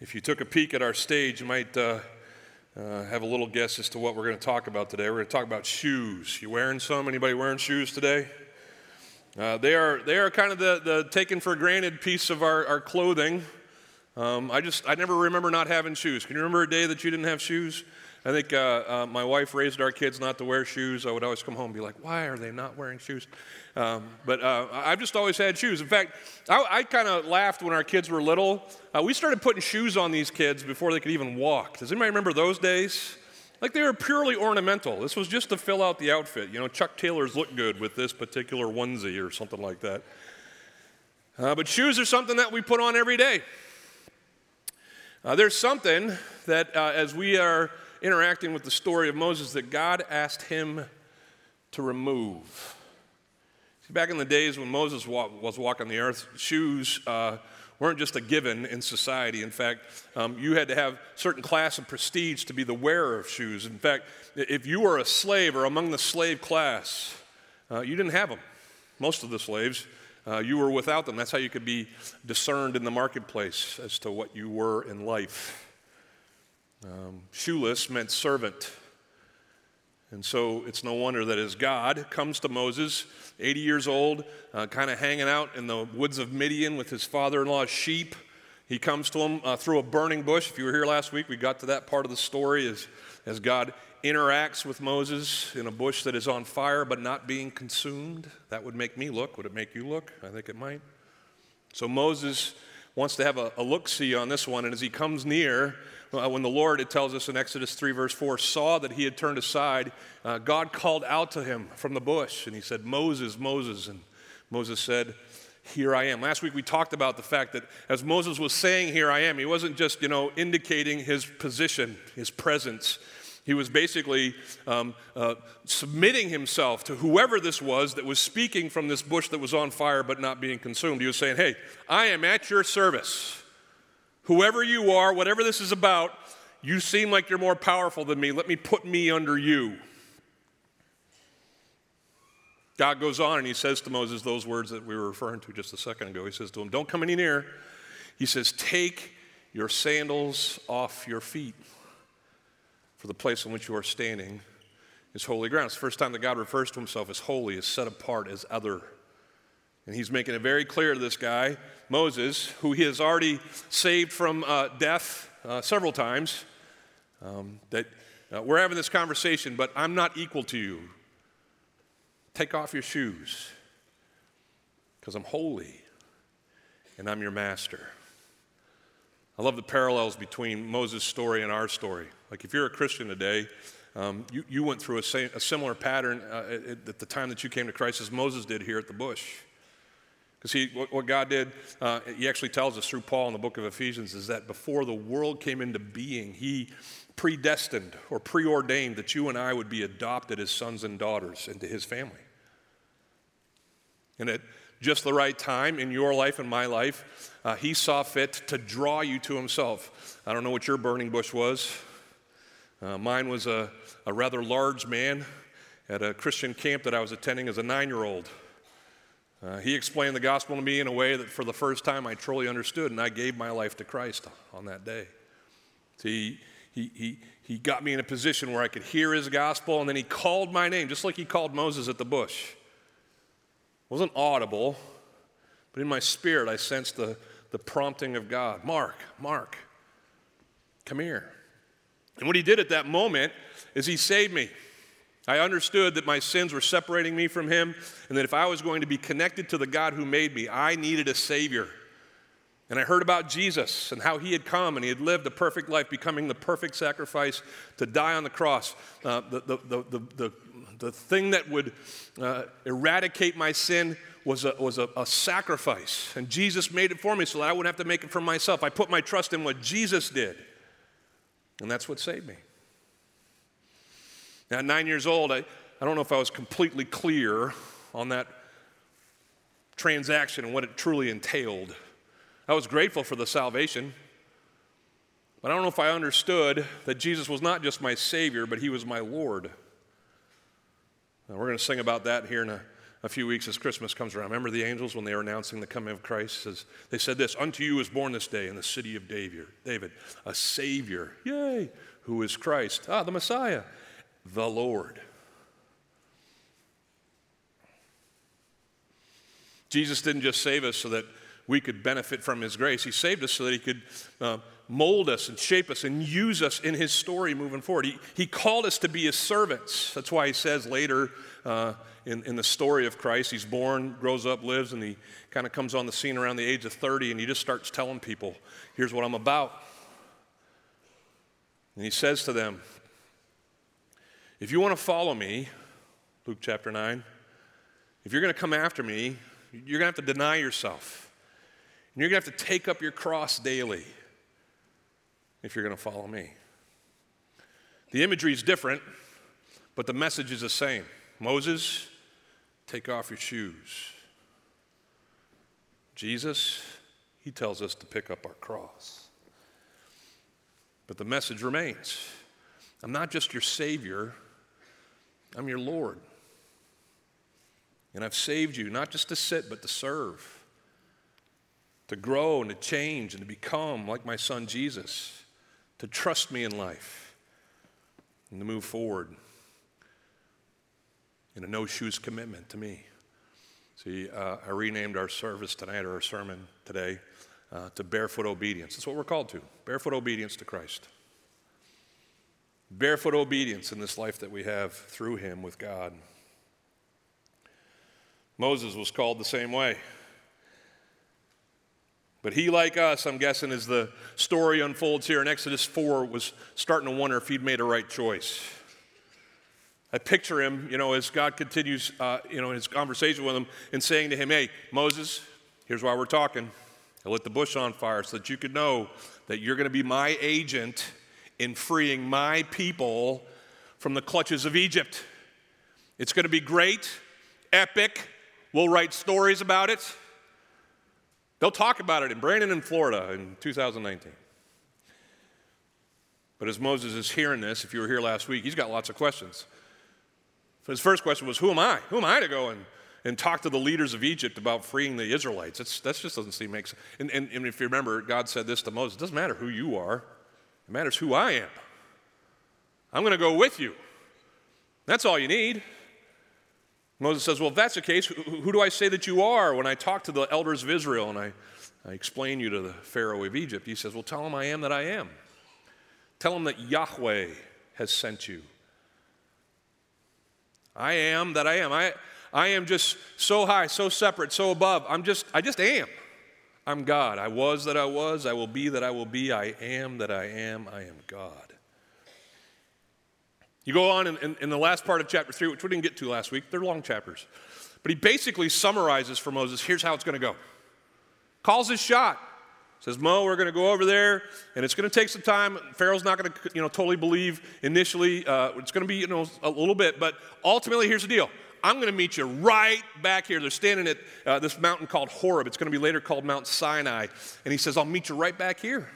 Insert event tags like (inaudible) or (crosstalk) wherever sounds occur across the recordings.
If you took a peek at our stage, you might uh, uh, have a little guess as to what we're going to talk about today. We're going to talk about shoes. You wearing some? Anybody wearing shoes today? Uh, they are they are kind of the, the taken for granted piece of our, our clothing. Um, I just I never remember not having shoes. Can you remember a day that you didn't have shoes? I think uh, uh, my wife raised our kids not to wear shoes. I would always come home and be like, why are they not wearing shoes? Um, but uh, I've just always had shoes. In fact, I, I kind of laughed when our kids were little. Uh, we started putting shoes on these kids before they could even walk. Does anybody remember those days? Like they were purely ornamental. This was just to fill out the outfit. You know, Chuck Taylor's look good with this particular onesie or something like that. Uh, but shoes are something that we put on every day. Uh, there's something that uh, as we are interacting with the story of Moses that God asked him to remove. See, back in the days when Moses was walking the earth, shoes uh, weren't just a given in society. In fact, um, you had to have certain class of prestige to be the wearer of shoes. In fact, if you were a slave or among the slave class, uh, you didn't have them. Most of the slaves, uh, you were without them. That's how you could be discerned in the marketplace as to what you were in life. Um, shoeless meant servant. And so it's no wonder that as God comes to Moses, 80 years old, uh, kind of hanging out in the woods of Midian with his father in law's sheep, he comes to him uh, through a burning bush. If you were here last week, we got to that part of the story as, as God interacts with Moses in a bush that is on fire but not being consumed. That would make me look. Would it make you look? I think it might. So Moses wants to have a, a look see on this one, and as he comes near, uh, when the Lord, it tells us in Exodus 3, verse 4, saw that he had turned aside, uh, God called out to him from the bush and he said, Moses, Moses. And Moses said, Here I am. Last week we talked about the fact that as Moses was saying, Here I am, he wasn't just, you know, indicating his position, his presence. He was basically um, uh, submitting himself to whoever this was that was speaking from this bush that was on fire but not being consumed. He was saying, Hey, I am at your service. Whoever you are, whatever this is about, you seem like you're more powerful than me. Let me put me under you. God goes on and he says to Moses those words that we were referring to just a second ago. He says to him, Don't come any near. He says, Take your sandals off your feet, for the place in which you are standing is holy ground. It's the first time that God refers to himself as holy, as set apart, as other. And he's making it very clear to this guy, Moses, who he has already saved from uh, death uh, several times, um, that uh, we're having this conversation, but I'm not equal to you. Take off your shoes, because I'm holy and I'm your master. I love the parallels between Moses' story and our story. Like, if you're a Christian today, um, you, you went through a, same, a similar pattern uh, at, at the time that you came to Christ as Moses did here at the bush. Because he, what, God did, uh, he actually tells us through Paul in the book of Ephesians, is that before the world came into being, he predestined or preordained that you and I would be adopted as sons and daughters into his family. And at just the right time in your life and my life, uh, he saw fit to draw you to himself. I don't know what your burning bush was. Uh, mine was a, a rather large man at a Christian camp that I was attending as a nine year old. Uh, he explained the gospel to me in a way that for the first time I truly understood, and I gave my life to Christ on that day. See, he, he, he got me in a position where I could hear his gospel, and then he called my name, just like he called Moses at the bush. It wasn't audible, but in my spirit I sensed the, the prompting of God Mark, Mark, come here. And what he did at that moment is he saved me. I understood that my sins were separating me from Him, and that if I was going to be connected to the God who made me, I needed a Savior. And I heard about Jesus and how He had come and He had lived a perfect life, becoming the perfect sacrifice to die on the cross. Uh, the, the, the, the, the, thing that would uh, eradicate my sin was, a, was a, a sacrifice. And Jesus made it for me so that I wouldn't have to make it for myself. I put my trust in what Jesus did, and that's what saved me. Now, at nine years old, I, I don't know if I was completely clear on that transaction and what it truly entailed. I was grateful for the salvation, but I don't know if I understood that Jesus was not just my Savior, but He was my Lord. Now, we're going to sing about that here in a, a few weeks as Christmas comes around. Remember the angels when they were announcing the coming of Christ? Says, They said this Unto you is born this day in the city of David, David, a Savior, yay, who is Christ. Ah, the Messiah, the Lord. Jesus didn't just save us so that we could benefit from His grace, He saved us so that He could. Uh, mold us and shape us and use us in his story moving forward. He, he called us to be his servants. That's why he says later uh, in, in the story of Christ, he's born, grows up, lives, and he kind of comes on the scene around the age of 30 and he just starts telling people, here's what I'm about. And he says to them, if you want to follow me, Luke chapter 9, if you're going to come after me, you're going to have to deny yourself. And you're going to have to take up your cross daily if you're going to follow me. The imagery is different, but the message is the same. Moses, take off your shoes. Jesus, he tells us to pick up our cross. But the message remains I'm not just your Savior, I'm your Lord. And I've saved you not just to sit, but to serve, to grow and to change and to become like my son Jesus to trust me in life and to move forward in a no shoes commitment to me. See, uh, I renamed our service tonight, or our sermon today, uh, to barefoot obedience. That's what we're called to barefoot obedience to Christ. Barefoot obedience in this life that we have through Him with God. Moses was called the same way. But he, like us, I'm guessing, as the story unfolds here in Exodus 4, was starting to wonder if he'd made a right choice. I picture him, you know, as God continues, uh, you know, his conversation with him and saying to him, Hey, Moses, here's why we're talking. I lit the bush on fire so that you could know that you're going to be my agent in freeing my people from the clutches of Egypt. It's going to be great, epic. We'll write stories about it. They'll talk about it in Brandon in Florida in 2019. But as Moses is hearing this, if you were here last week, he's got lots of questions. His first question was, Who am I? Who am I to go and, and talk to the leaders of Egypt about freeing the Israelites? That just doesn't seem make sense. And, and, and if you remember, God said this to Moses it doesn't matter who you are, it matters who I am. I'm going to go with you. That's all you need. Moses says, Well, if that's the case, who, who do I say that you are when I talk to the elders of Israel and I, I explain you to the Pharaoh of Egypt? He says, Well, tell him I am that I am. Tell him that Yahweh has sent you. I am that I am. I, I am just so high, so separate, so above. I'm just, I just am. I'm God. I was that I was. I will be that I will be. I am that I am. I am God. You go on in, in, in, the last part of chapter 3, which we didn't get to last week, they're long chapters. But he basically summarizes for Moses here's how it's going to go. Calls his shot. Says, Mo, we're going to go over there, and it's going to take some time. Pharaoh's not going to, you know, totally believe initially. Uh, it's going to be, you know, a little bit, but ultimately, here's the deal. I'm going to meet you right back here. They're standing at uh, this mountain called Horeb. It's going to be later called Mount Sinai. And he says, I'll meet you right back here.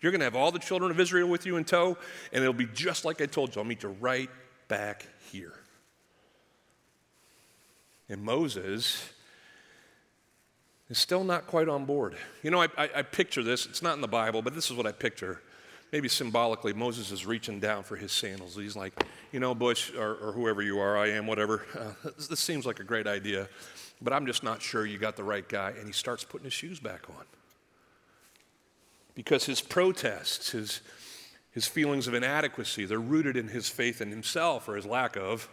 You're going to have all the children of Israel with you in tow, and it'll be just like I told you. I'll meet you right back here. And Moses is still not quite on board. You know, I, I, I, picture this. It's not in the Bible, but this is what I picture. Maybe symbolically, Moses is reaching down for his sandals. He's like, you know, Bush, or, or whoever you are, I am, whatever. Uh, (laughs) this, this seems like a great idea, but I'm just not sure you got the right guy. And he starts putting his shoes back on because his protests, his, his feelings of inadequacy, they're rooted in his faith in himself or his lack of.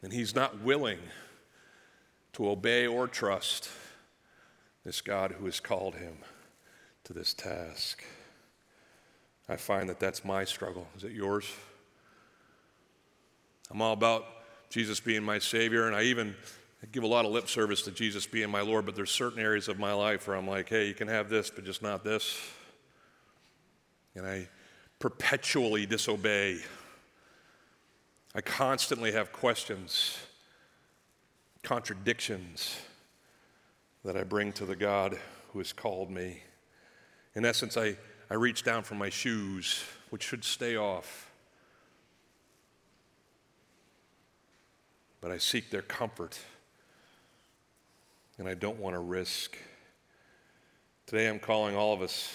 And he's not willing to obey or trust this God who has called him to this task. I find that that's my struggle. Is it yours? I'm all about Jesus being my Savior, and I even give a lot of lip service to Jesus being my Lord, but there's certain areas of my life where I'm like, hey, you can have this, but just not this. And I perpetually disobey. I constantly have questions, contradictions that I bring to the God who has called me. In essence, I, I reach down for my shoes, which should stay off. but I seek their comfort. And I don't want to risk. Today I'm calling all of us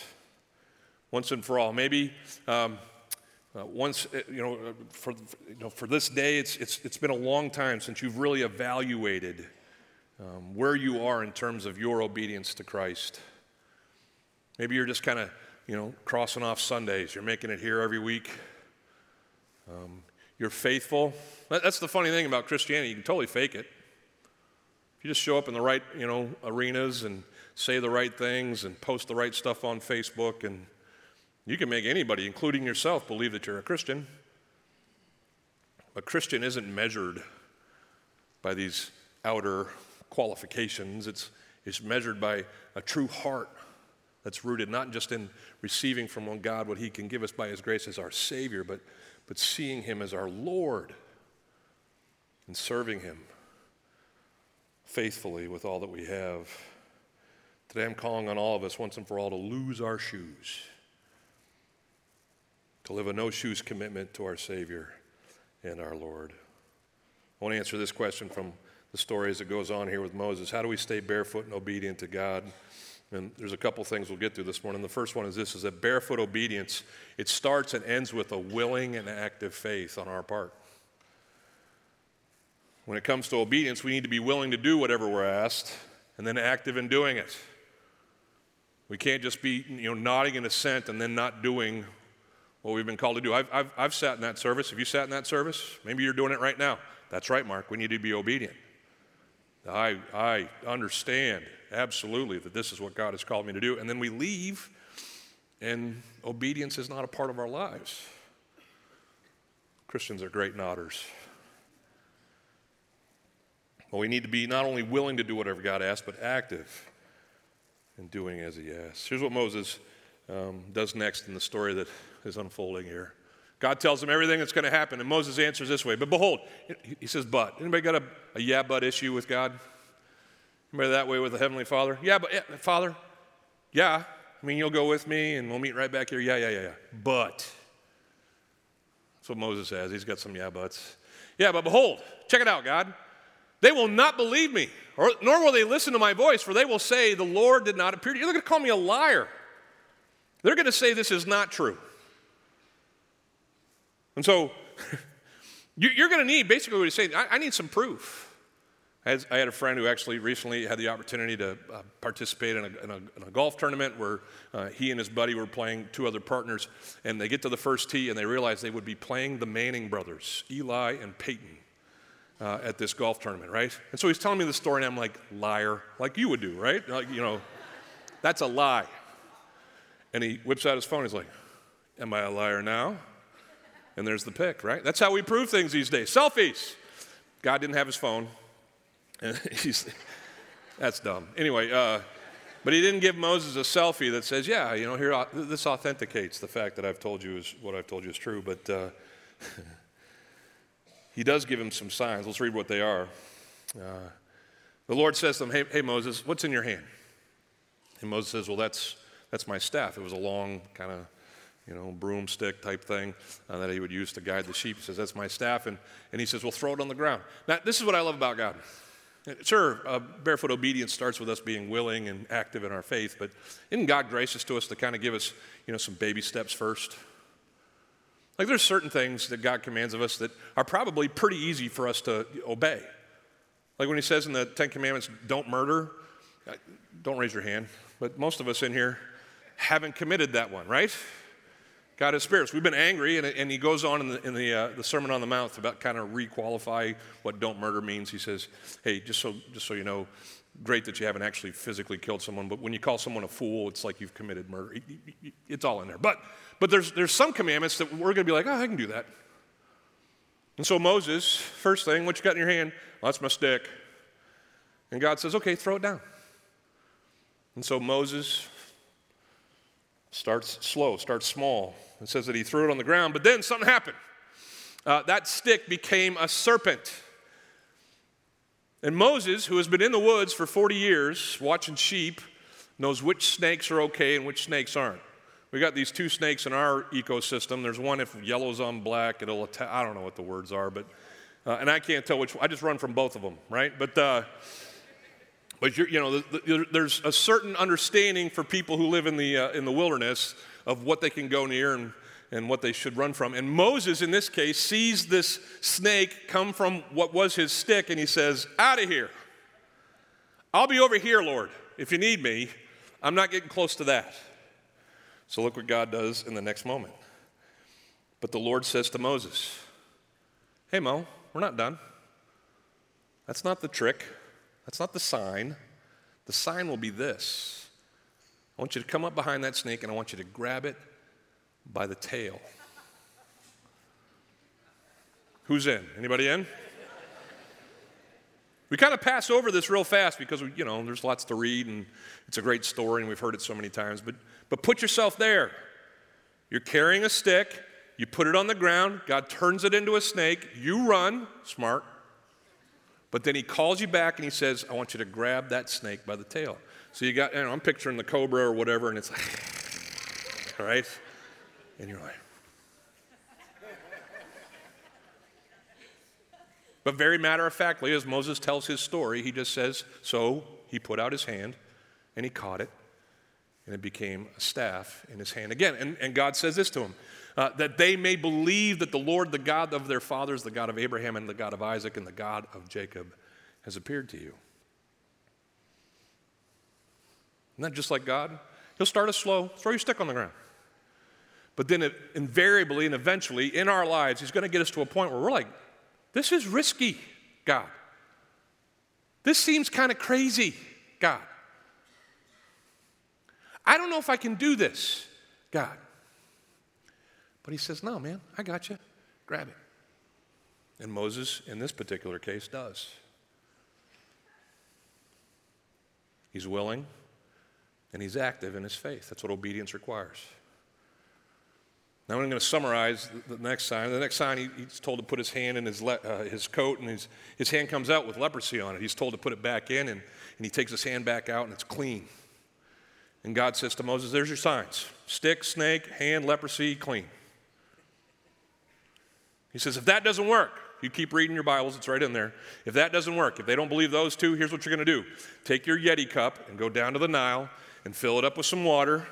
once and for all. Maybe um, uh, once, uh, you know, uh, for, you know, for this day, it's, it's, it's been a long time since you've really evaluated um, where you are in terms of your obedience to Christ. Maybe you're just kind of, you know, crossing off Sundays. You're making it here every week. Um, you're faithful. That's the funny thing about Christianity. You can totally fake it. If you just show up in the right, you know, arenas and say the right things and post the right stuff on Facebook and you can make anybody, including yourself, believe that you're a Christian. But Christian isn't measured by these outer qualifications, it's, it's measured by a true heart that's rooted not just in receiving from God what He can give us by His grace as our Savior, but, but seeing Him as our Lord and serving Him faithfully with all that we have. Today I'm calling on all of us once and for all to lose our shoes to live a no shoes commitment to our Savior and our Lord. I want to answer this question from the story as it goes on here with Moses. How do we stay barefoot and obedient to God? And there's a couple things we'll get through this morning. The first one is this is that barefoot obedience, it starts and ends with a willing and active faith on our part. When it comes to obedience, we need to be willing to do whatever we're asked and then active in doing it. We can't just be you know, nodding in assent and then not doing what we've been called to do. I've, I've, I've sat in that service. Have you sat in that service? Maybe you're doing it right now. That's right, Mark. We need to be obedient. I, I understand absolutely that this is what God has called me to do. And then we leave, and obedience is not a part of our lives. Christians are great nodders. Well, we need to be not only willing to do whatever God asks, but active in doing as He asks. Here's what Moses um, does next in the story that is unfolding here. God tells him everything that's going to happen, and Moses answers this way. But behold, he says, but. Anybody got a, a yeah, but issue with God? Anybody that way with the Heavenly Father? Yeah, but, yeah, Father, yeah. I mean, you'll go with me, and we'll meet right back here. Yeah, yeah, yeah, yeah. But. That's what Moses says. He's got some yeah buts. Yeah, but behold, check it out, God. They will not believe me, or, nor will they listen to my voice, for they will say, The Lord did not appear to you. They're going to call me a liar. They're going to say this is not true. And so (laughs) you're going to need basically what he's saying I, need some proof. I had, a friend who actually recently had the opportunity to uh, participate in a, in, a, in a, golf tournament where uh, he and his buddy were playing two other partners, and they get to the first tee and they realize they would be playing the Manning brothers, Eli and Peyton, uh, at this golf tournament, right? And so he's telling me the story, and I'm like, liar, like you would do, right? Like, you know, that's a lie. And he whips out his phone. He's like, Am I a liar now? And there's the pic, right? That's how we prove things these days. Selfies. God didn't have his phone. (laughs) that's dumb. Anyway, uh, but he didn't give Moses a selfie that says, Yeah, you know, here, uh, this authenticates the fact that I've told you is what I've told you is true. But uh, (laughs) he does give him some signs. Let's read what they are. Uh, the Lord says to him, hey, hey, Moses, what's in your hand? And Moses says, Well, that's that's my staff. It was a long kind of, you know, broomstick type thing uh, that he would use to guide the sheep. He says, That's my staff. And, and he says, Well, throw it on the ground. Now, this is what I love about God. Sure, uh, barefoot obedience starts with us being willing and active in our faith, but isn't God gracious to us to kind of give us, you know, some baby steps first? Like there's certain things that God commands of us that are probably pretty easy for us to obey. Like when he says in the Ten Commandments, don't murder, uh, don't raise your hand, but most of us in here haven't committed that one, right? God is spirits. We've been angry, and, and he goes on in the, in the, uh, the Sermon on the Mount about kind of requalify what don't murder means. He says, hey, just so, just so you know, great that you haven't actually physically killed someone, but when you call someone a fool, it's like you've committed murder. It's all in there. But, but there's, there's some commandments that we're going to be like, oh, I can do that. And so Moses, first thing, what you got in your hand? Well, that's my stick. And God says, okay, throw it down. And so Moses starts slow, starts small. It says that he threw it on the ground, but then something happened. Uh, that stick became a serpent. And Moses, who has been in the woods for 40 years watching sheep, knows which snakes are okay and which snakes aren't. We got these two snakes in our ecosystem. There's one if yellow's on black, it'll attack. I don't know what the words are, but Uh, and I can't tell which, I just run from both of them, right? But, uh, but you know, the, the, there's a certain understanding for people who live in the, uh, in the wilderness of what they can go near and, and what they should run from. And Moses, in this case, sees this snake come from what was his stick and he says, Out of here. I'll be over here, Lord, if you need me. I'm not getting close to that. So look what God does in the next moment. But the Lord says to Moses, Hey, Mo, we're not done. That's not the trick. That's not the sign. The sign will be this I want you to come up behind that snake and I want you to grab it by the tail. Who's in? Anybody in? We kind of pass over this real fast because, you know, there's lots to read and it's a great story and we've heard it so many times. But, but put yourself there. You're carrying a stick, you put it on the ground, God turns it into a snake, you run, smart. But then he calls you back and he says, I want you to grab that snake by the tail. So you got, you know, I'm picturing the cobra or whatever, and it's like, (laughs) right? And you're like, But very matter of factly, as Moses tells his story, he just says, So he put out his hand and he caught it, and it became a staff in his hand again. And, and God says this to him uh, that they may believe that the Lord, the God of their fathers, the God of Abraham and the God of Isaac and the God of Jacob, has appeared to you. Isn't that just like God? He'll start us slow, throw your stick on the ground. But then, it, invariably and eventually in our lives, He's going to get us to a point where we're like, this is risky, God. This seems kind of crazy, God. I don't know if I can do this, God. But he says, No, man, I got you. Grab it. And Moses, in this particular case, does. He's willing and he's active in his faith. That's what obedience requires. Now I'm going to summarize the, next sign. The next sign, he, he's told to put his hand in his, le, uh, his coat, and his, his hand comes out with leprosy on it. He's told to put it back in, and, and he takes his hand back out, and it's clean. And God says to Moses, There's your signs stick, snake, hand, leprosy, clean. He says, If that doesn't work, you keep reading your Bibles, it's right in there. If that doesn't work, if they don't believe those two, here's what you're going to do take your Yeti cup and go down to the Nile and fill it up with some water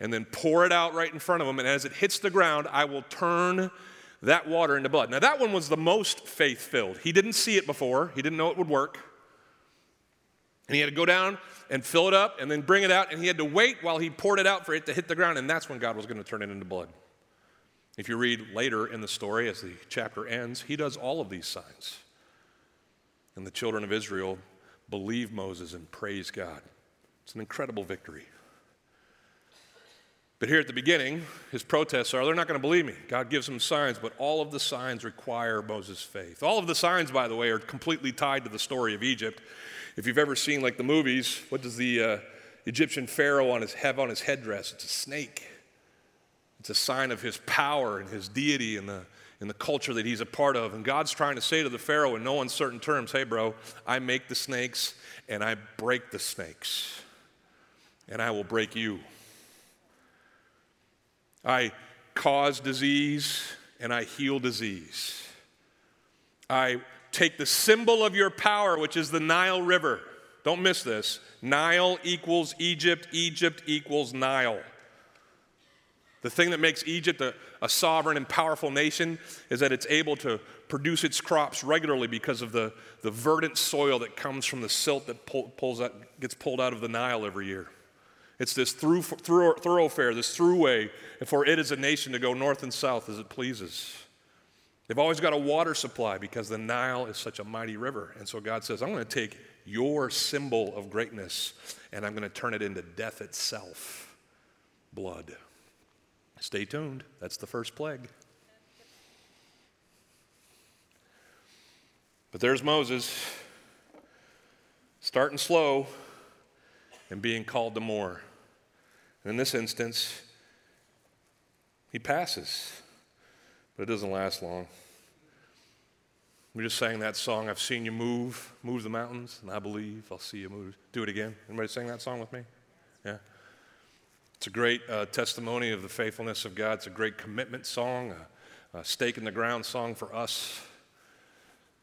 and then pour it out right in front of them. And as it hits the ground, I will turn that water into blood. Now, that one was the most faith filled. He didn't see it before, he didn't know it would work. And he had to go down and fill it up and then bring it out. And he had to wait while he poured it out for it to hit the ground. And that's when God was going to turn it into blood. If you read later in the story, as the chapter ends, he does all of these signs. And the children of Israel believe Moses and praise God. It's an incredible victory. But here at the beginning, his protests are they're not going to believe me. God gives them signs, but all of the signs require Moses' faith. All of the signs, by the way, are completely tied to the story of Egypt. If you've ever seen like the movies, what does the uh, Egyptian pharaoh on his, have on his headdress? It's a snake. It's a sign of his power and his deity and the, and the culture that he's a part of. And God's trying to say to the pharaoh in no uncertain terms, hey, bro, I make the snakes and I break the snakes, and I will break you. I cause disease and I heal disease. I take the symbol of your power, which is the Nile River. Don't miss this. Nile equals Egypt, Egypt equals Nile. The thing that makes Egypt a, a, sovereign and powerful nation is that it's able to produce its crops regularly because of the, the verdant soil that comes from the silt that pull, pulls out, gets pulled out of the Nile every year. It's this through, through, thoroughfare, this throughway, for it as a nation to go north and south as it pleases. They've always got a water supply because the Nile is such a mighty river. And so God says, I'm going to take your symbol of greatness and I'm going to turn it into death itself blood. Stay tuned. That's the first plague. But there's Moses, starting slow and being called to more. And in this instance, he passes, but it doesn't last long. We just sang that song, I've seen you move, move the mountains, and I believe I'll see you move. Do it again. Anybody sing that song with me? Yeah. It's a great uh, testimony of the faithfulness of God. It's a great commitment song, a, a stake in the ground song for us.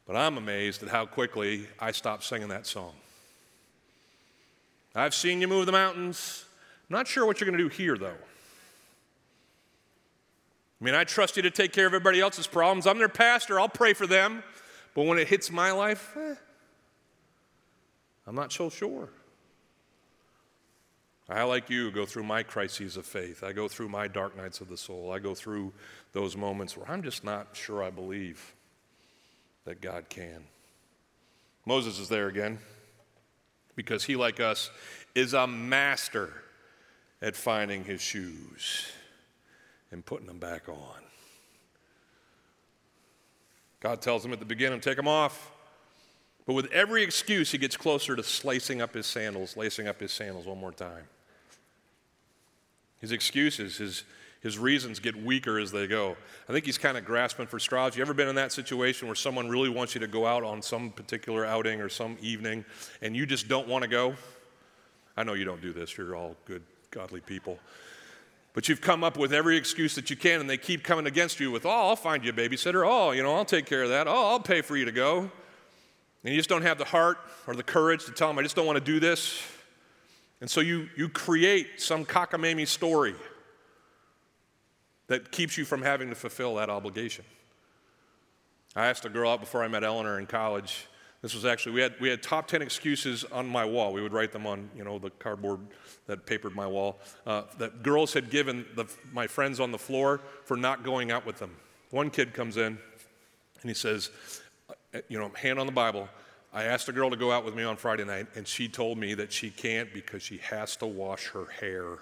But I'm amazed at how quickly I stopped singing that song. I've seen you move the mountains. I'm not sure what you're going to do here, though. I mean, I trust you to take care of everybody else's problems. I'm their pastor, I'll pray for them. But when it hits my life, eh, I'm not so sure. I, like you, go through my crises of faith. I go through my dark nights of the soul. I go through those moments where I'm just not sure I believe that God can. Moses is there again because he, like us, is a master at finding his shoes and putting them back on. God tells him at the beginning, take them off. But with every excuse, he gets closer to slicing up his sandals, lacing up his sandals one more time. His excuses, his, his reasons get weaker as they go. I think he's kind of grasping for straws. You ever been in that situation where someone really wants you to go out on some particular outing or some evening and you just don't want to go? I know you don't do this, you're all good, godly people. But you've come up with every excuse that you can, and they keep coming against you with, oh, I'll find you a babysitter. Oh, you know, I'll take care of that. Oh, I'll pay for you to go. And you just don't have the heart or the courage to tell them, I just don't want to do this. And so you, you create some cockamamie story that keeps you from having to fulfill that obligation. I asked a girl out before I met Eleanor in college. This was actually, we had, we had top 10 excuses on my wall. We would write them on, you know, the cardboard that papered my wall, uh, that girls had given the, my friends on the floor for not going out with them. One kid comes in and he says, uh, you know, hand on the Bible, I asked a girl to go out with me on Friday night, and she told me that she can't because she has to wash her hair.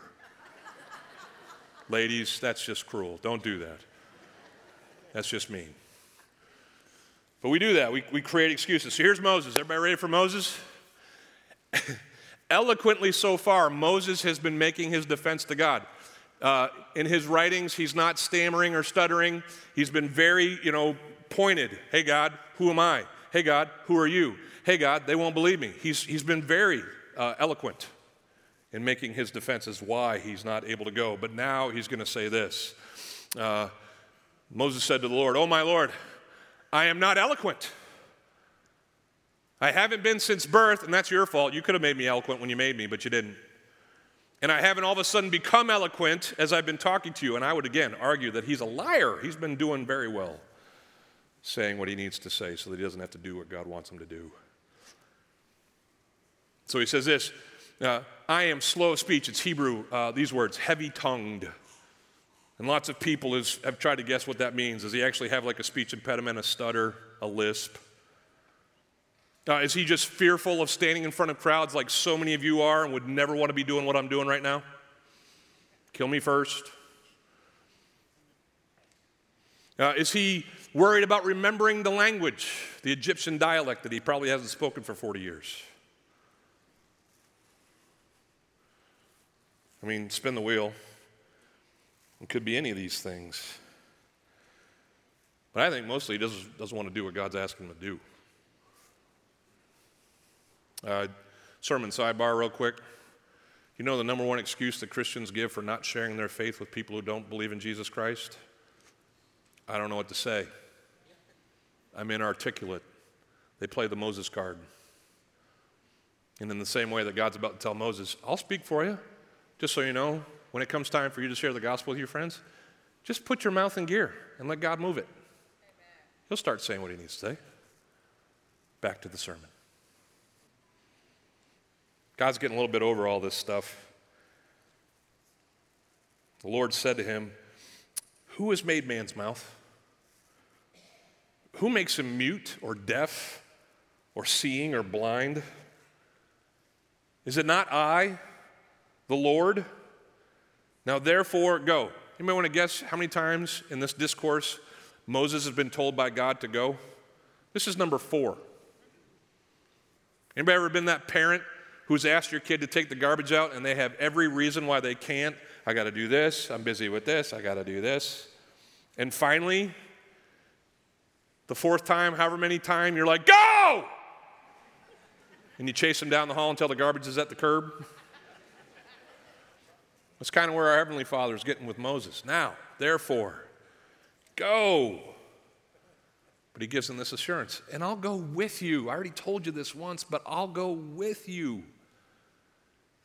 (laughs) Ladies, that's just cruel. Don't do that. That's just mean. But we do that. We, we create excuses. So here's Moses. Everybody ready for Moses? (laughs) Eloquently so far, Moses has been making his defense to God. Uh, in his writings, he's not stammering or stuttering. He's been very, you know, pointed. Hey, God, who am I? Hey, God, who are you? Hey, God, they won't believe me. He's, he's been very uh, eloquent in making his defenses why he's not able to go. But now he's going to say this uh, Moses said to the Lord, Oh, my Lord, I am not eloquent. I haven't been since birth, and that's your fault. You could have made me eloquent when you made me, but you didn't. And I haven't all of a sudden become eloquent as I've been talking to you. And I would again argue that he's a liar. He's been doing very well saying what he needs to say so that he doesn't have to do what God wants him to do. So he says this uh, I am slow of speech. It's Hebrew, uh, these words, heavy tongued. And lots of people is, have tried to guess what that means. Does he actually have like a speech impediment, a stutter, a lisp? Uh, is he just fearful of standing in front of crowds like so many of you are and would never want to be doing what I'm doing right now? Kill me first. Uh, is he worried about remembering the language, the Egyptian dialect that he probably hasn't spoken for 40 years? I mean, spin the wheel. It could be any of these things. But I think mostly he doesn't, doesn't want to do what God's asking him to do. Uh, sermon sidebar, real quick. You know the number one excuse that Christians give for not sharing their faith with people who don't believe in Jesus Christ? I don't know what to say. I'm inarticulate. They play the Moses card. And in the same way that God's about to tell Moses, I'll speak for you, just so you know, when it comes time for you to share the gospel with your friends, just put your mouth in gear and let God move it. He'll start saying what he needs to say. Back to the sermon. God's getting a little bit over all this stuff. The Lord said to him, Who has made man's mouth? Who makes him mute or deaf or seeing or blind? Is it not I, the Lord? Now, therefore, go. You may want to guess how many times in this discourse Moses has been told by God to go? This is number four. Anybody ever been that parent who's asked your kid to take the garbage out and they have every reason why they can't? I got to do this. I'm busy with this. I got to do this. And finally, the fourth time, however many time, you're like, go! And you chase them down the hall until the garbage is at the curb. That's kind of where our Heavenly Father is getting with Moses. Now, therefore, go. But he gives them this assurance, and I'll go with you. I already told you this once, but I'll go with you.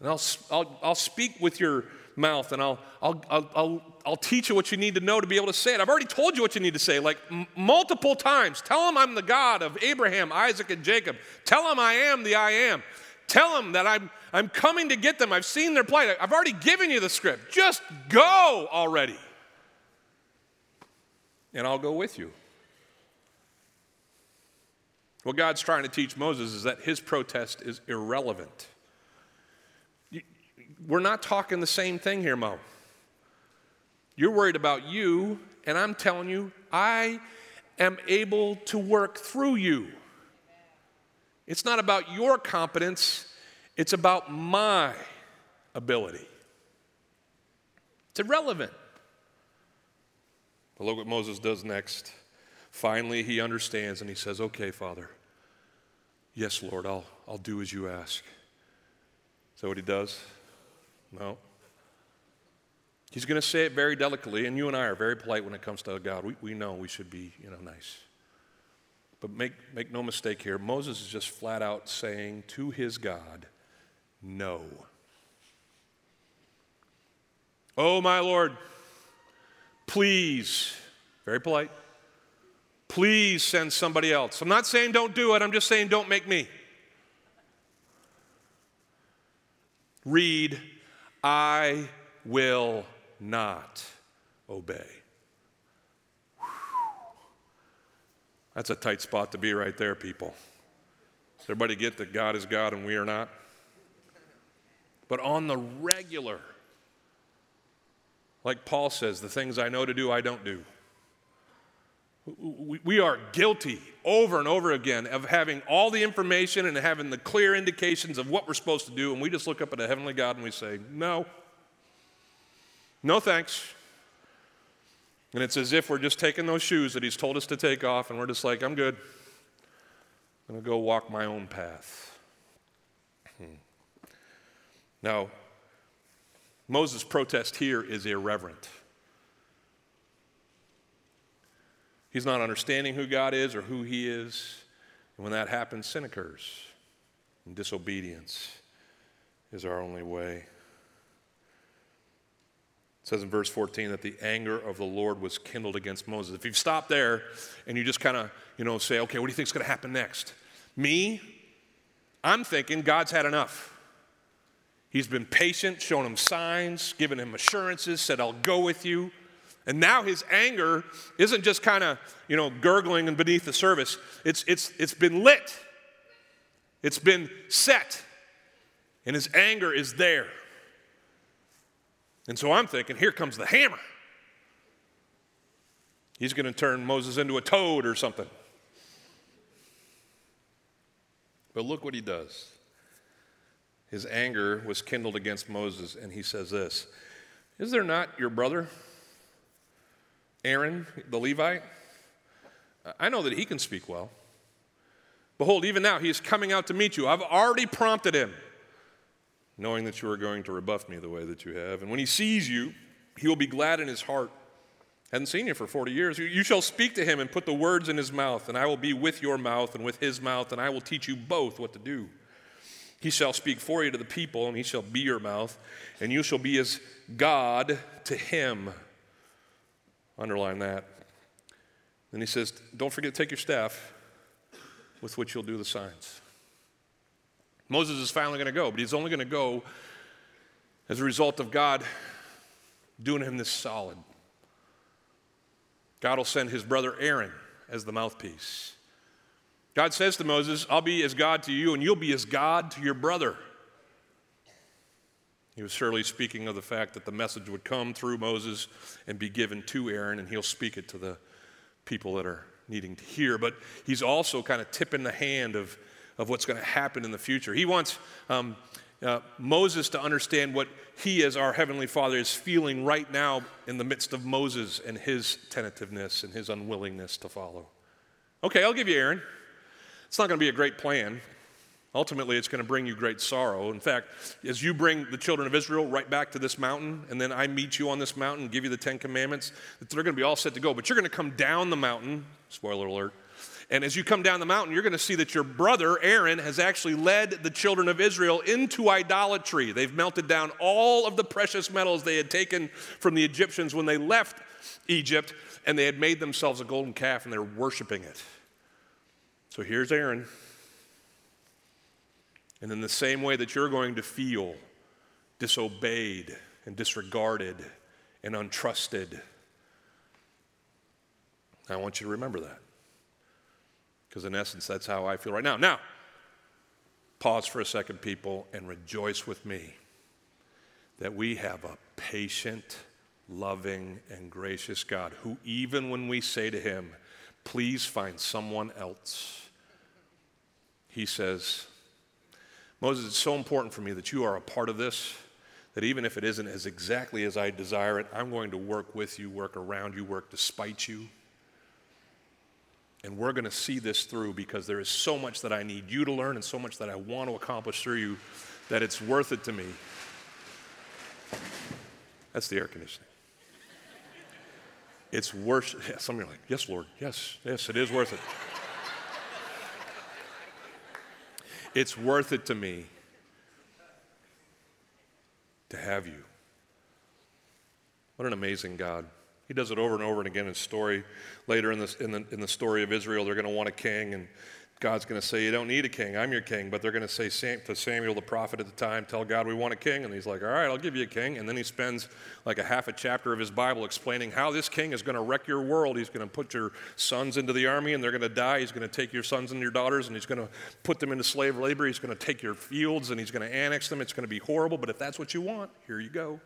And I'll, I'll, I'll speak with your mouth and I'll, I'll, I'll, I'll, I'll teach you what you need to know to be able to say it. I've already told you what you need to say, like m- multiple times. Tell them I'm the God of Abraham, Isaac, and Jacob. Tell them I am the I am. Tell them that I'm, I'm coming to get them. I've seen their plight. I've already given you the script. Just go already. And I'll go with you. What God's trying to teach Moses is that his protest is irrelevant. We're not talking the same thing here, Mo. You're worried about you, and I'm telling you, I am able to work through you. It's not about your competence, it's about my ability. It's irrelevant. But look what Moses does next. Finally, he understands and he says, Okay, Father, yes, Lord, I'll, I'll do as you ask. Is that what he does? No. He's going to say it very delicately, and you and I are very polite when it comes to God. We, we know we should be, you know, nice. But make, make no mistake here, Moses is just flat out saying to his God, no. Oh, my Lord, please, very polite, please send somebody else. I'm not saying don't do it, I'm just saying don't make me. Read I will not obey. That's a tight spot to be right there, people. Does everybody get that God is God and we are not? But on the regular, like Paul says, the things I know to do, I don't do. We are guilty over and over again of having all the information and having the clear indications of what we're supposed to do, and we just look up at a heavenly God and we say, No, no thanks. And it's as if we're just taking those shoes that He's told us to take off, and we're just like, I'm good. I'm going to go walk my own path. Hmm. Now, Moses' protest here is irreverent. He's not understanding who God is or who He is. And when that happens, sin occurs. And disobedience is our only way. It says in verse 14 that the anger of the Lord was kindled against Moses. If you stop there and you just kind of, you know, say, okay, what do you think is going to happen next? Me, I'm thinking God's had enough. He's been patient, shown him signs, given him assurances, said, I'll go with you. And now his anger isn't just kind of, you know, gurgling and beneath the surface. It's, it's, it's been lit. It's been set. And his anger is there. And so I'm thinking, here comes the hammer. He's going to turn Moses into a toad or something. But look what he does. His anger was kindled against Moses, and he says this Is there not your brother? Aaron, the Levite, I know that he can speak well. Behold, even now he is coming out to meet you. I've already prompted him, knowing that you are going to rebuff me the way that you have. And when he sees you, he will be glad in his heart. Hadn't seen you for 40 years. You shall speak to him and put the words in his mouth, and I will be with your mouth and with his mouth, and I will teach you both what to do. He shall speak for you to the people, and he shall be your mouth, and you shall be as God to him. Underline that. Then he says, Don't forget to take your staff with which you'll do the signs. Moses is finally going to go, but he's only going to go as a result of God doing him this solid. God will send his brother Aaron as the mouthpiece. God says to Moses, I'll be as God to you, and you'll be as God to your brother. He was surely speaking of the fact that the message would come through Moses and be given to Aaron, and he'll speak it to the people that are needing to hear. But he's also kind of tipping the hand of, of what's going to happen in the future. He wants um, uh, Moses to understand what he, as our Heavenly Father, is feeling right now in the midst of Moses and his tentativeness and his unwillingness to follow. Okay, I'll give you Aaron. It's not going to be a great plan. Ultimately, it's going to bring you great sorrow. In fact, as you bring the children of Israel right back to this mountain, and then I meet you on this mountain and give you the Ten Commandments, they're going to be all set to go. But you're going to come down the mountain, spoiler alert, And as you come down the mountain, you're going to see that your brother, Aaron, has actually led the children of Israel into idolatry. They've melted down all of the precious metals they had taken from the Egyptians when they left Egypt, and they had made themselves a golden calf and they're worshiping it. So here's Aaron. And in the same way that you're going to feel disobeyed and disregarded and untrusted, I want you to remember that. Because in essence, that's how I feel right now. Now, pause for a second, people, and rejoice with me that we have a patient, loving, and gracious God who, even when we say to him, please find someone else, he says, Moses, it's so important for me that you are a part of this, that even if it isn't as exactly as I desire it, I'm going to work with you, work around you, work despite you. And we're going to see this through because there is so much that I need you to learn and so much that I want to accomplish through you that it's worth it to me. That's the air conditioning. It's worth (laughs) yeah, some of you are like, yes, Lord, yes, yes, it is worth it. It's worth it to me to have you. What an amazing God. He does it over and over and again in his story. Later in, this, in, the, in the story of Israel, they're going to want a king, and God's going to say, You don't need a king, I'm your king. But they're going to say to Samuel, the prophet at the time, Tell God we want a king. And he's like, All right, I'll give you a king. And then he spends like a half a chapter of his Bible explaining how this king is going to wreck your world. He's going to put your sons into the army, and they're going to die. He's going to take your sons and your daughters, and he's going to put them into slave labor. He's going to take your fields, and he's going to annex them. It's going to be horrible, but if that's what you want, here you go.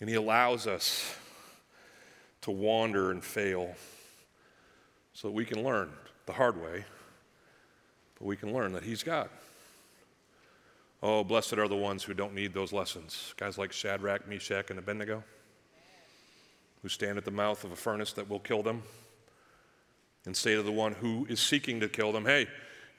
And He allows us to wander and fail so that we can learn the hard way, but we can learn that He's God. Oh, blessed are the ones who don't need those lessons. Guys like Shadrach, Meshach, and Abednego, who stand at the mouth of a furnace that will kill them and say to the one who is seeking to kill them, Hey,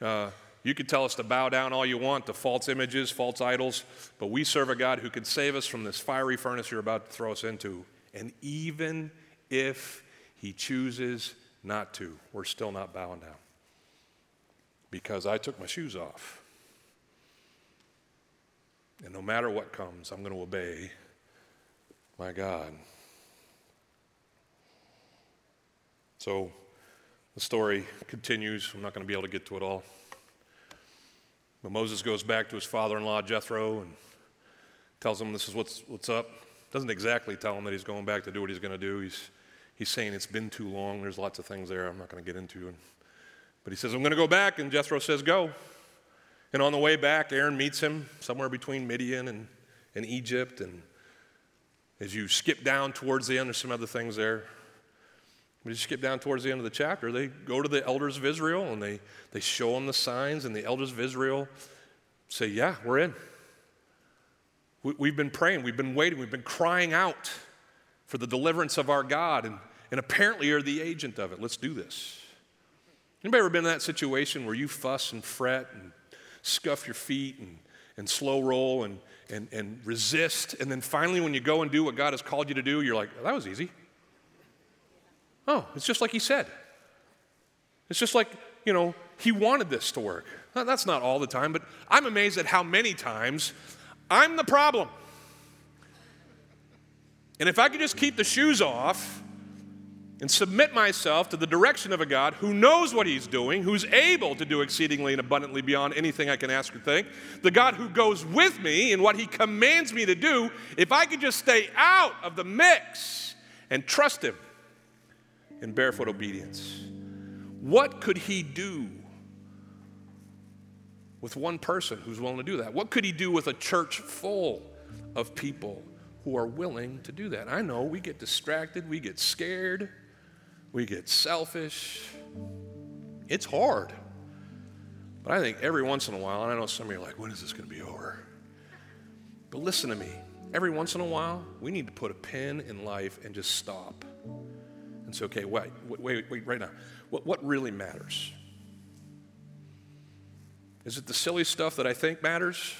uh, you can tell us to bow down all you want to false images, false idols, but we serve a God who can save us from this fiery furnace you're about to throw us into. And even if He chooses not to, we're still not bowing down. Because I took my shoes off. And no matter what comes, I'm going to obey my God. So the story continues. I'm not going to be able to get to it all. But Moses goes back to his father in law, Jethro, and tells him this is what's, what's up. Doesn't exactly tell him that he's going back to do what he's going to do. He's, he's saying it's been too long. There's lots of things there I'm not going to get into. But he says, I'm going to go back. And Jethro says, Go. And on the way back, Aaron meets him somewhere between Midian and, and Egypt. And as you skip down towards the end, there's some other things there. We just skip down towards the end of the chapter. They go to the elders of Israel and they, they show them the signs, and the elders of Israel say, Yeah, we're in. We, we've been praying, we've been waiting, we've been crying out for the deliverance of our God, and, and apparently you're the agent of it. Let's do this. Anybody ever been in that situation where you fuss and fret and scuff your feet and, and slow roll and, and, and resist, and then finally when you go and do what God has called you to do, you're like, that was easy. Oh, it's just like he said. It's just like, you know, he wanted this to work. That's not all the time, but I'm amazed at how many times I'm the problem. And if I could just keep the shoes off and submit myself to the direction of a God who knows what he's doing, who's able to do exceedingly and abundantly beyond anything I can ask or think, the God who goes with me in what he commands me to do, if I could just stay out of the mix and trust him in barefoot obedience. What could he do with one person who's willing to do that? What could he do with a church full of people who are willing to do that? I know we get distracted, we get scared, we get selfish. It's hard. But I think every once in a while, and I know some of you are like, when is this going to be over? But listen to me. Every once in a while, we need to put a pin in life and just stop and say, okay, wait, wait, wait, right now. What, what really matters? Is it the silly stuff that I think matters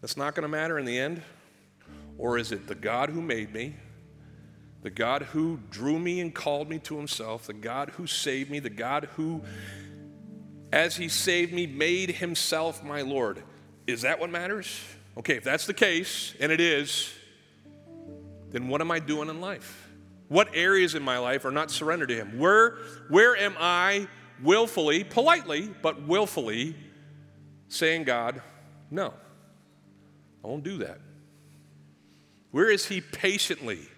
that's not going to matter in the end? Or is it the God who made me, the God who drew me and called me to himself, the God who saved me, the God who, as he saved me, made himself my Lord. Is that what matters? Okay, if that's the case, and it is, then what am I doing in life? What areas in my life are not surrendered to him? Where, where am I willfully, politely, but willfully saying, God, no, I won't do that? Where is he patiently?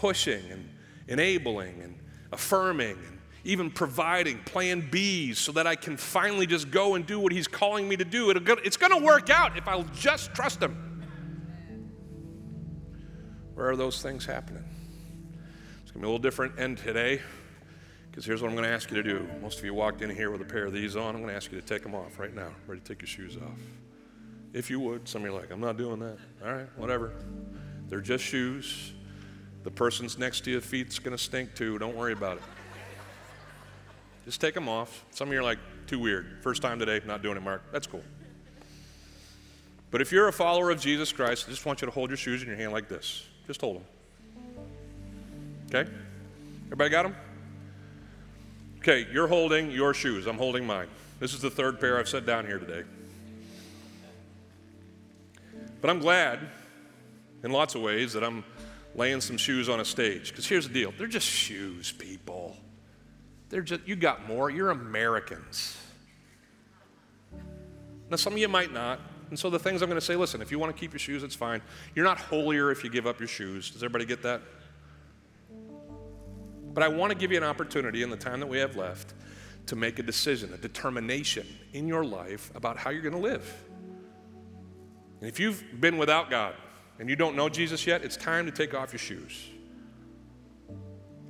pushing and enabling and affirming and even providing plan Bs so that I can finally just go and do what He's calling me to do. It'll, it's going to work out if I'll just trust Him. Where are those things happening? It's going to be a little different end today because here's what I'm going to ask you to do. Most of you walked in here with a pair of these on. I'm going to ask you to take them off right now. Ready to take your shoes off. If you would, some of you are like, I'm not doing that. All right, whatever. They're just shoes. The person's next to your feet's going to stink too. Don't worry about it. Just take them off. Some of you are like, too weird. First time today, not doing it, Mark. That's cool. But if you're a follower of Jesus Christ, I just want you to hold your shoes in your hand like this. Just hold them. Okay? Everybody got them? Okay, you're holding your shoes. I'm holding mine. This is the third pair I've set down here today. But I'm glad, in lots of ways, that I'm laying some shoes on a stage. Because here's the deal they're just shoes, people. They're just, you got more. You're Americans. Now, some of you might not. And so the things I'm going to say listen, if you want to keep your shoes, it's fine. You're not holier if you give up your shoes. Does everybody get that? But I want to give you an opportunity in the time that we have left to make a decision, a determination in your life about how you're going to live. And if you've been without God, and you don't know Jesus yet, it's time to take off your shoes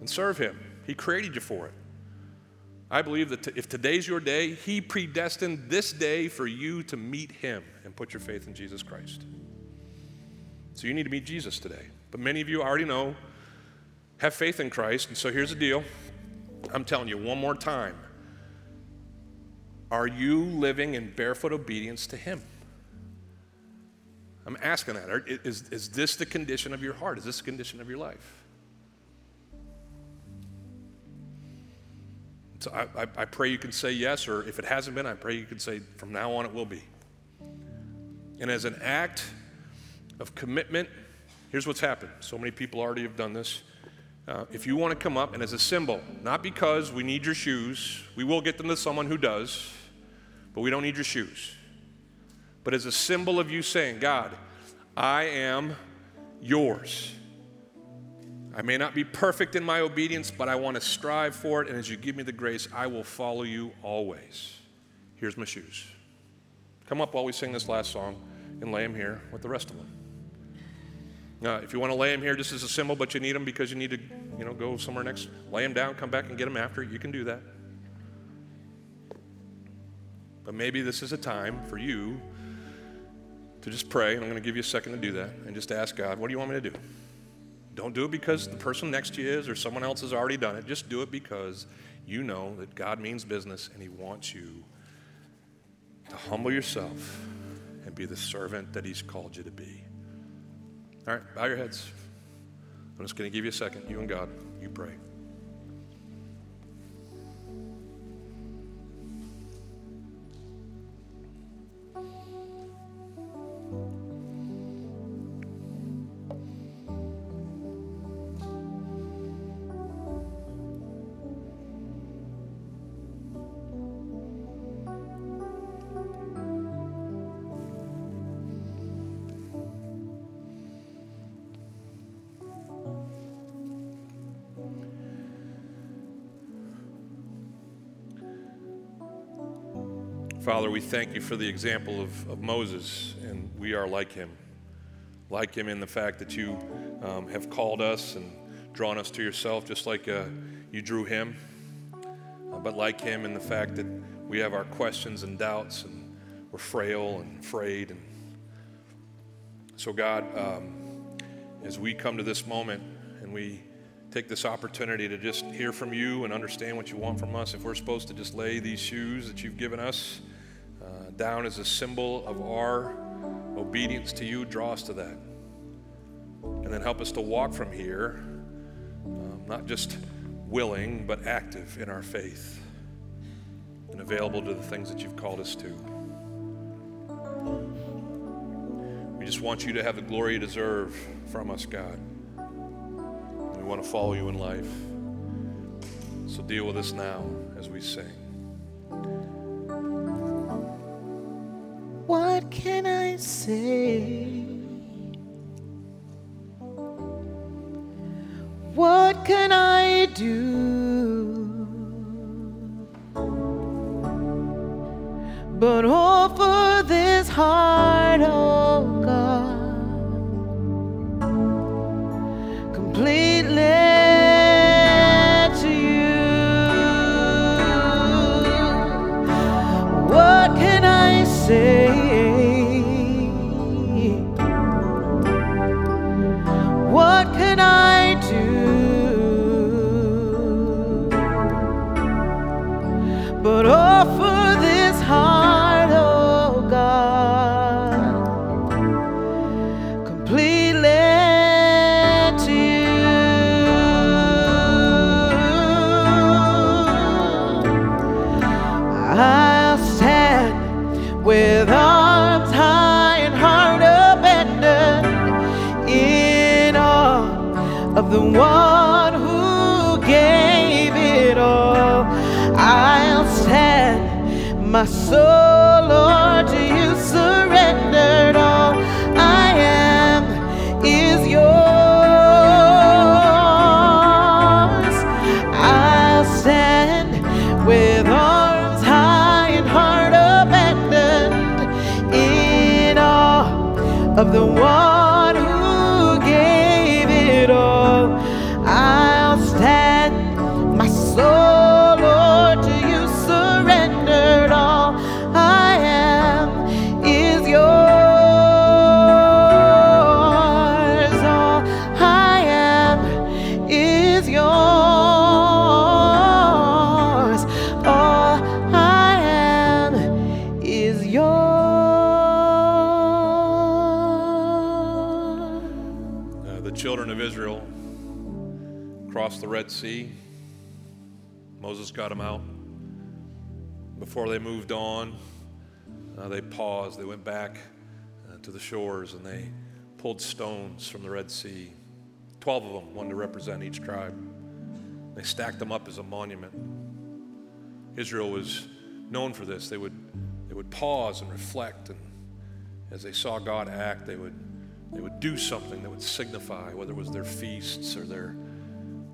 and serve Him. He created you for it. I believe that t- if today's your day, He predestined this day for you to meet Him and put your faith in Jesus Christ. So you need to meet Jesus today. But many of you already know, have faith in Christ. And so here's the deal I'm telling you one more time. Are you living in barefoot obedience to Him? I'm asking that. Is, is this the condition of your heart? Is this the condition of your life? So I, I, I, pray you can say yes, or if it hasn't been, I pray you can say from now on it will be. And as an act of commitment, here's what's happened. So many people already have done this. Uh, if you want to come up and as a symbol, not because we need your shoes, we will get them to someone who does, but we don't need your shoes but as a symbol of you saying, God, I am yours. I may not be perfect in my obedience, but I want to strive for it. And as you give me the grace, I will follow you always. Here's my shoes. Come up while we sing this last song and lay them here with the rest of them. Now, uh, if you want to lay them here just as a symbol, but you need them because you need to, you know, go somewhere next, lay them down, come back and get them after. You can do that. But maybe this is a time for you to just pray, and I'm going to give you a second to do that, and just ask God, what do you want me to do? Don't do it because the person next to you is or someone else has already done it. Just do it because you know that God means business and He wants you to humble yourself and be the servant that He's called you to be. All right, bow your heads. I'm just going to give you a second. You and God, you pray. Father, we thank you for the example of, of Moses, and we are like him. Like him in the fact that you um, have called us and drawn us to yourself, just like uh, you drew him. Uh, but like him in the fact that we have our questions and doubts, and we're frail and afraid. And so, God, um, as we come to this moment and we take this opportunity to just hear from you and understand what you want from us. If we're supposed to just lay these shoes that you've given us down as a symbol of our obedience to you, draw us to that. And then help us to walk from here um, not just willing, but active in our faith and available to the things that you've called us to. We just want you to have the glory you deserve from us, God. We want to follow you in life. So deal with us now as we sing. Can I say? What can I do? But of the one Before they moved on, uh, they paused. They went back uh, to the shores and they pulled stones from the Red Sea. Twelve of them, one to represent each tribe. They stacked them up as a monument. Israel was known for this. They would, they would pause and reflect, and as they saw God act, they would, they would do something that would signify, whether it was their feasts or their,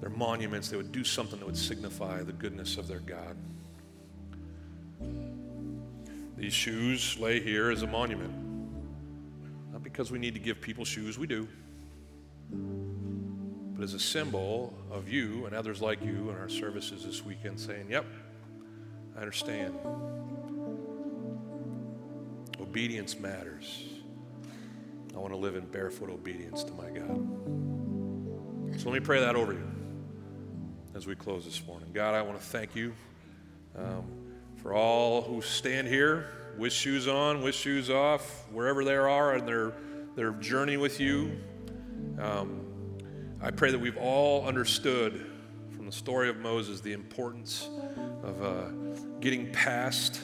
their monuments, they would do something that would signify the goodness of their God. These shoes lay here as a monument. Not because we need to give people shoes, we do, but as a symbol of you and others like you in our services this weekend saying, Yep, I understand. Obedience matters. I want to live in barefoot obedience to my God. So let me pray that over you as we close this morning. God, I want to thank you um, for all who stand here with shoes on, with shoes off, wherever they are in their, their journey with you. Um, I pray that we've all understood from the story of Moses the importance of uh, getting past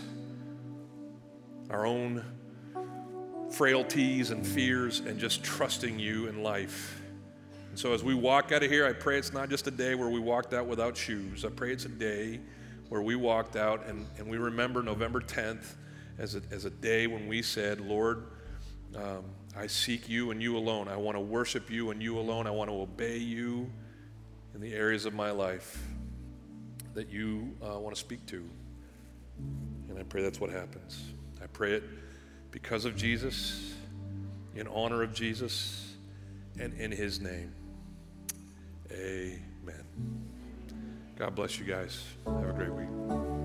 our own frailties and fears and just trusting you in life. And so as we walk out of here, I pray it's not just a day where we walked out without shoes. I pray it's a day where we walked out and, and we remember November 10th as a, as a day when we said, Lord, um, I seek you and you alone. I want to worship you and you alone. I want to obey you in the areas of my life that you uh, want to speak to. And I pray that's what happens. I pray it because of Jesus, in honor of Jesus, and in his name. Amen. God bless you guys. Have a great week.